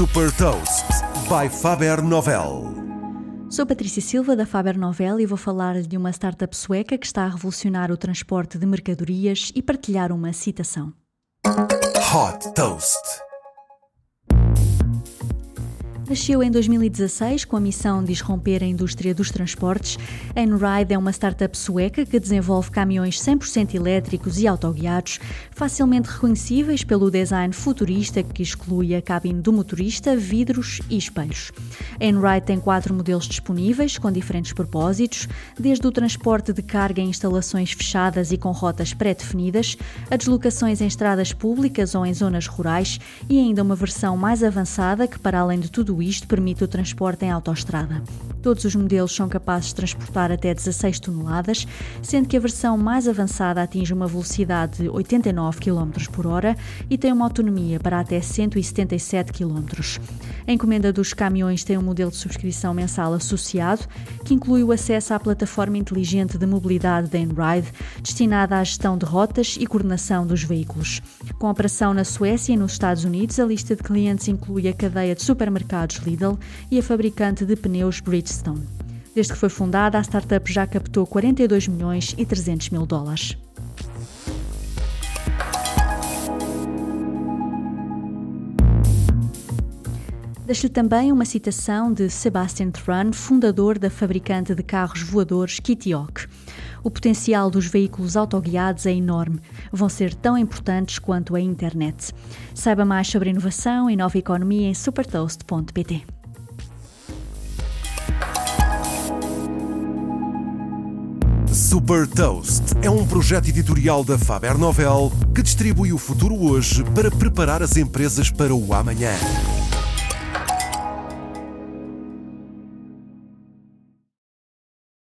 Super Toast by Faber Novel. Sou Patrícia Silva da Faber Novel e vou falar de uma startup sueca que está a revolucionar o transporte de mercadorias e partilhar uma citação. Hot Toast. Nasceu em 2016 com a missão de irromper a indústria dos transportes. Enride é uma startup sueca que desenvolve caminhões 100% elétricos e autoguiados, facilmente reconhecíveis pelo design futurista que exclui a cabine do motorista, vidros e espelhos. Enride tem quatro modelos disponíveis com diferentes propósitos, desde o transporte de carga em instalações fechadas e com rotas pré-definidas, a deslocações em estradas públicas ou em zonas rurais e ainda uma versão mais avançada que, para além de tudo isto permite o transporte em autoestrada. Todos os modelos são capazes de transportar até 16 toneladas, sendo que a versão mais avançada atinge uma velocidade de 89 km por hora e tem uma autonomia para até 177 km. A encomenda dos caminhões tem um modelo de subscrição mensal associado, que inclui o acesso à plataforma inteligente de mobilidade da Enride, destinada à gestão de rotas e coordenação dos veículos. Com operação na Suécia e nos Estados Unidos, a lista de clientes inclui a cadeia de supermercados Lidl e a fabricante de pneus Bridgestone. Desde que foi fundada, a startup já captou 42 milhões e 300 mil dólares. Deixo-lhe também uma citação de Sebastian Thrun, fundador da fabricante de carros voadores Kitiok. O potencial dos veículos autoguiados é enorme. Vão ser tão importantes quanto a internet. Saiba mais sobre inovação e nova economia em supertoast.pt. Super Toast é um projeto editorial da Faber Novel que distribui o futuro hoje para preparar as empresas para o amanhã.